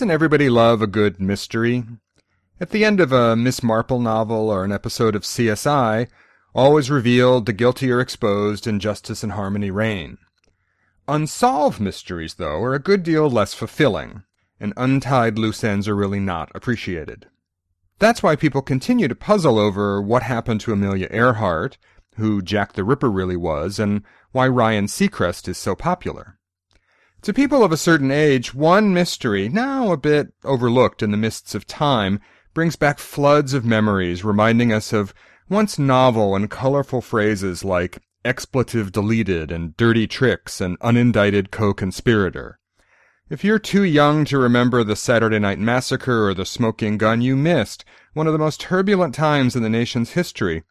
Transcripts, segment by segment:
doesn't everybody love a good mystery? At the end of a Miss Marple novel or an episode of CSI, always revealed, the guilty are exposed, and justice and harmony reign. Unsolved mysteries, though, are a good deal less fulfilling, and untied loose ends are really not appreciated. That's why people continue to puzzle over what happened to Amelia Earhart, who Jack the Ripper really was, and why Ryan Seacrest is so popular. To people of a certain age, one mystery, now a bit overlooked in the mists of time, brings back floods of memories, reminding us of once novel and colorful phrases like expletive deleted and dirty tricks and unindicted co-conspirator. If you're too young to remember the Saturday Night Massacre or the smoking gun, you missed one of the most turbulent times in the nation's history,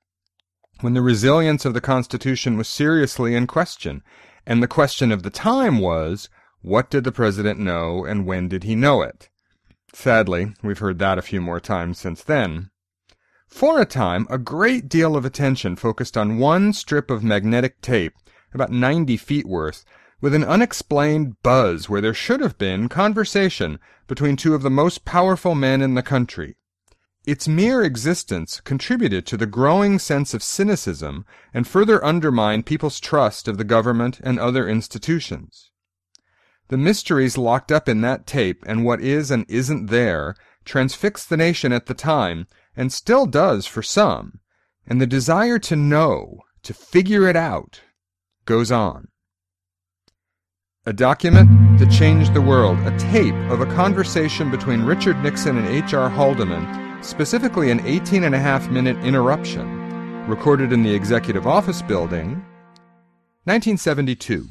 when the resilience of the Constitution was seriously in question, and the question of the time was, what did the President know and when did he know it? Sadly, we've heard that a few more times since then. For a time, a great deal of attention focused on one strip of magnetic tape, about 90 feet worth, with an unexplained buzz where there should have been conversation between two of the most powerful men in the country. Its mere existence contributed to the growing sense of cynicism and further undermined people's trust of the government and other institutions. The mysteries locked up in that tape and what is and isn't there transfixed the nation at the time and still does for some, and the desire to know, to figure it out, goes on. A document that changed the world, a tape of a conversation between Richard Nixon and H.R. Haldeman, specifically an 18 and a half minute interruption, recorded in the Executive Office Building, 1972.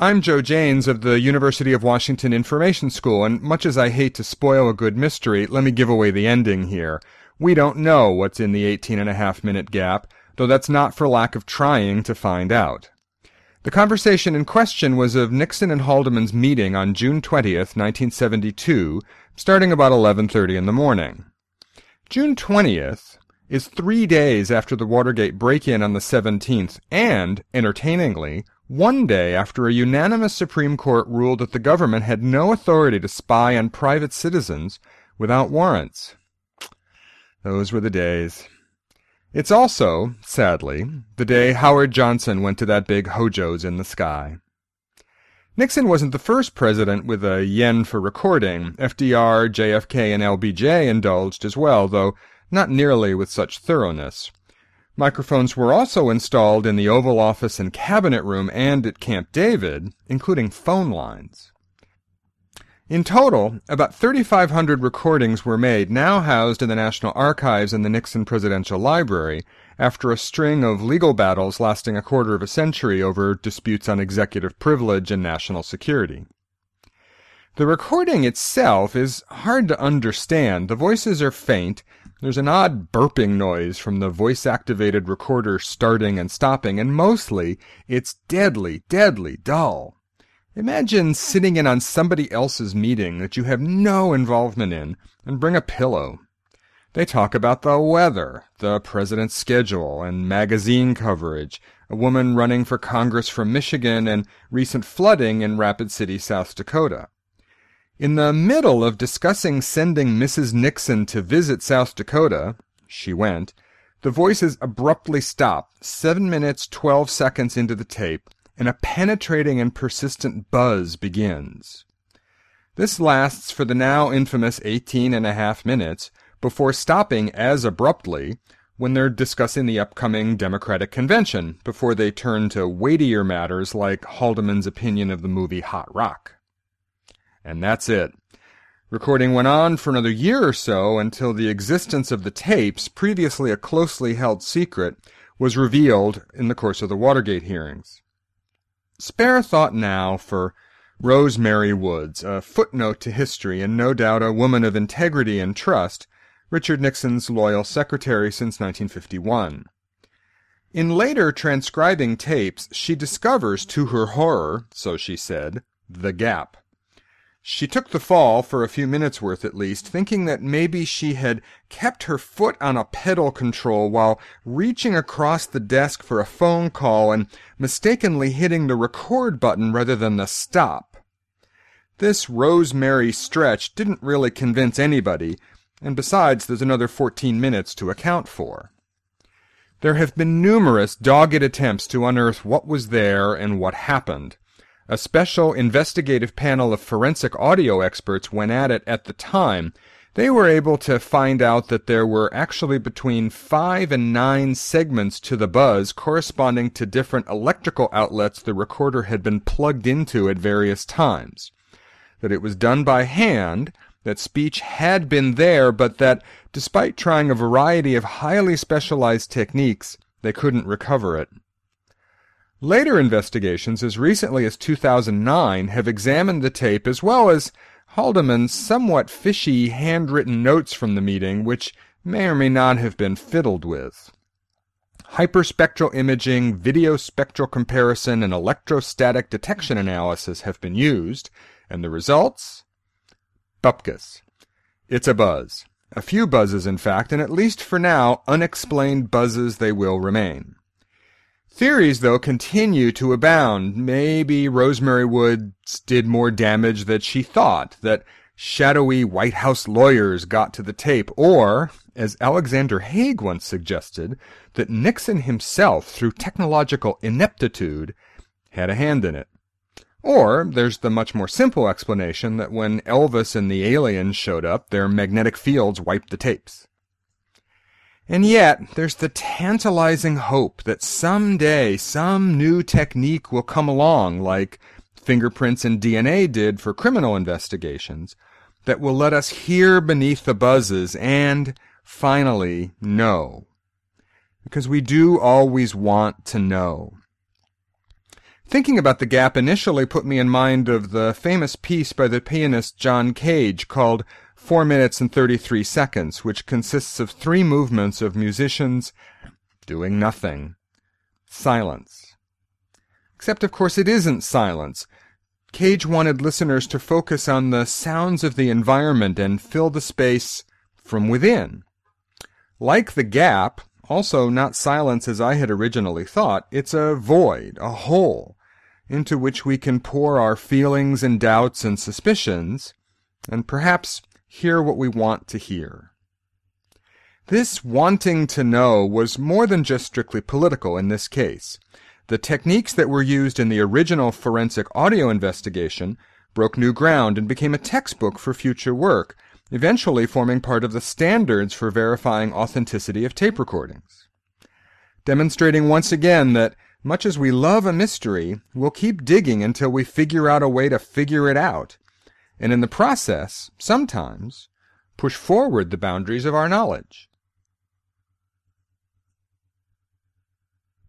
I'm Joe Janes of the University of Washington Information School, and much as I hate to spoil a good mystery, let me give away the ending here. We don't know what's in the 18 and a half minute gap, though that's not for lack of trying to find out. The conversation in question was of Nixon and Haldeman's meeting on June 20th, 1972, starting about 11:30 in the morning. June 20th is 3 days after the Watergate break-in on the 17th and, entertainingly, one day after a unanimous Supreme Court ruled that the government had no authority to spy on private citizens without warrants. Those were the days. It's also, sadly, the day Howard Johnson went to that big Hojo's in the sky. Nixon wasn't the first president with a yen for recording. FDR, JFK, and LBJ indulged as well, though not nearly with such thoroughness. Microphones were also installed in the Oval Office and Cabinet Room and at Camp David, including phone lines. In total, about 3,500 recordings were made, now housed in the National Archives and the Nixon Presidential Library, after a string of legal battles lasting a quarter of a century over disputes on executive privilege and national security. The recording itself is hard to understand. The voices are faint, there's an odd burping noise from the voice-activated recorder starting and stopping, and mostly it's deadly, deadly dull. Imagine sitting in on somebody else's meeting that you have no involvement in and bring a pillow. They talk about the weather, the president's schedule, and magazine coverage, a woman running for Congress from Michigan, and recent flooding in Rapid City, South Dakota. In the middle of discussing sending Mrs. Nixon to visit South Dakota, she went, the voices abruptly stop, seven minutes twelve seconds into the tape, and a penetrating and persistent buzz begins. This lasts for the now infamous eighteen and a half minutes, before stopping as abruptly when they're discussing the upcoming Democratic convention, before they turn to weightier matters like Haldeman's opinion of the movie Hot Rock. And that's it. Recording went on for another year or so until the existence of the tapes, previously a closely held secret, was revealed in the course of the Watergate hearings. Spare thought now for Rosemary Woods, a footnote to history and no doubt a woman of integrity and trust, Richard Nixon's loyal secretary since 1951. In later transcribing tapes, she discovers, to her horror, so she said, the gap. She took the fall for a few minutes worth at least, thinking that maybe she had kept her foot on a pedal control while reaching across the desk for a phone call and mistakenly hitting the record button rather than the stop. This Rosemary stretch didn't really convince anybody, and besides, there's another 14 minutes to account for. There have been numerous dogged attempts to unearth what was there and what happened. A special investigative panel of forensic audio experts went at it at the time. They were able to find out that there were actually between five and nine segments to the buzz corresponding to different electrical outlets the recorder had been plugged into at various times. That it was done by hand, that speech had been there, but that, despite trying a variety of highly specialized techniques, they couldn't recover it. Later investigations, as recently as 2009, have examined the tape as well as Haldeman's somewhat fishy handwritten notes from the meeting, which may or may not have been fiddled with. Hyperspectral imaging, video spectral comparison, and electrostatic detection analysis have been used, and the results? Bupkis. It's a buzz. A few buzzes, in fact, and at least for now, unexplained buzzes they will remain. Theories, though, continue to abound. Maybe Rosemary Woods did more damage than she thought, that shadowy White House lawyers got to the tape, or, as Alexander Haig once suggested, that Nixon himself, through technological ineptitude, had a hand in it. Or there's the much more simple explanation that when Elvis and the aliens showed up, their magnetic fields wiped the tapes. And yet, there's the tantalizing hope that someday some new technique will come along, like fingerprints and DNA did for criminal investigations, that will let us hear beneath the buzzes and, finally, know. Because we do always want to know. Thinking about the gap initially put me in mind of the famous piece by the pianist John Cage called 4 minutes and 33 seconds, which consists of three movements of musicians doing nothing. Silence. Except, of course, it isn't silence. Cage wanted listeners to focus on the sounds of the environment and fill the space from within. Like the gap, also not silence as I had originally thought, it's a void, a hole into which we can pour our feelings and doubts and suspicions, and perhaps hear what we want to hear. This wanting to know was more than just strictly political in this case. The techniques that were used in the original forensic audio investigation broke new ground and became a textbook for future work, eventually forming part of the standards for verifying authenticity of tape recordings. Demonstrating once again that much as we love a mystery, we'll keep digging until we figure out a way to figure it out, and in the process, sometimes, push forward the boundaries of our knowledge.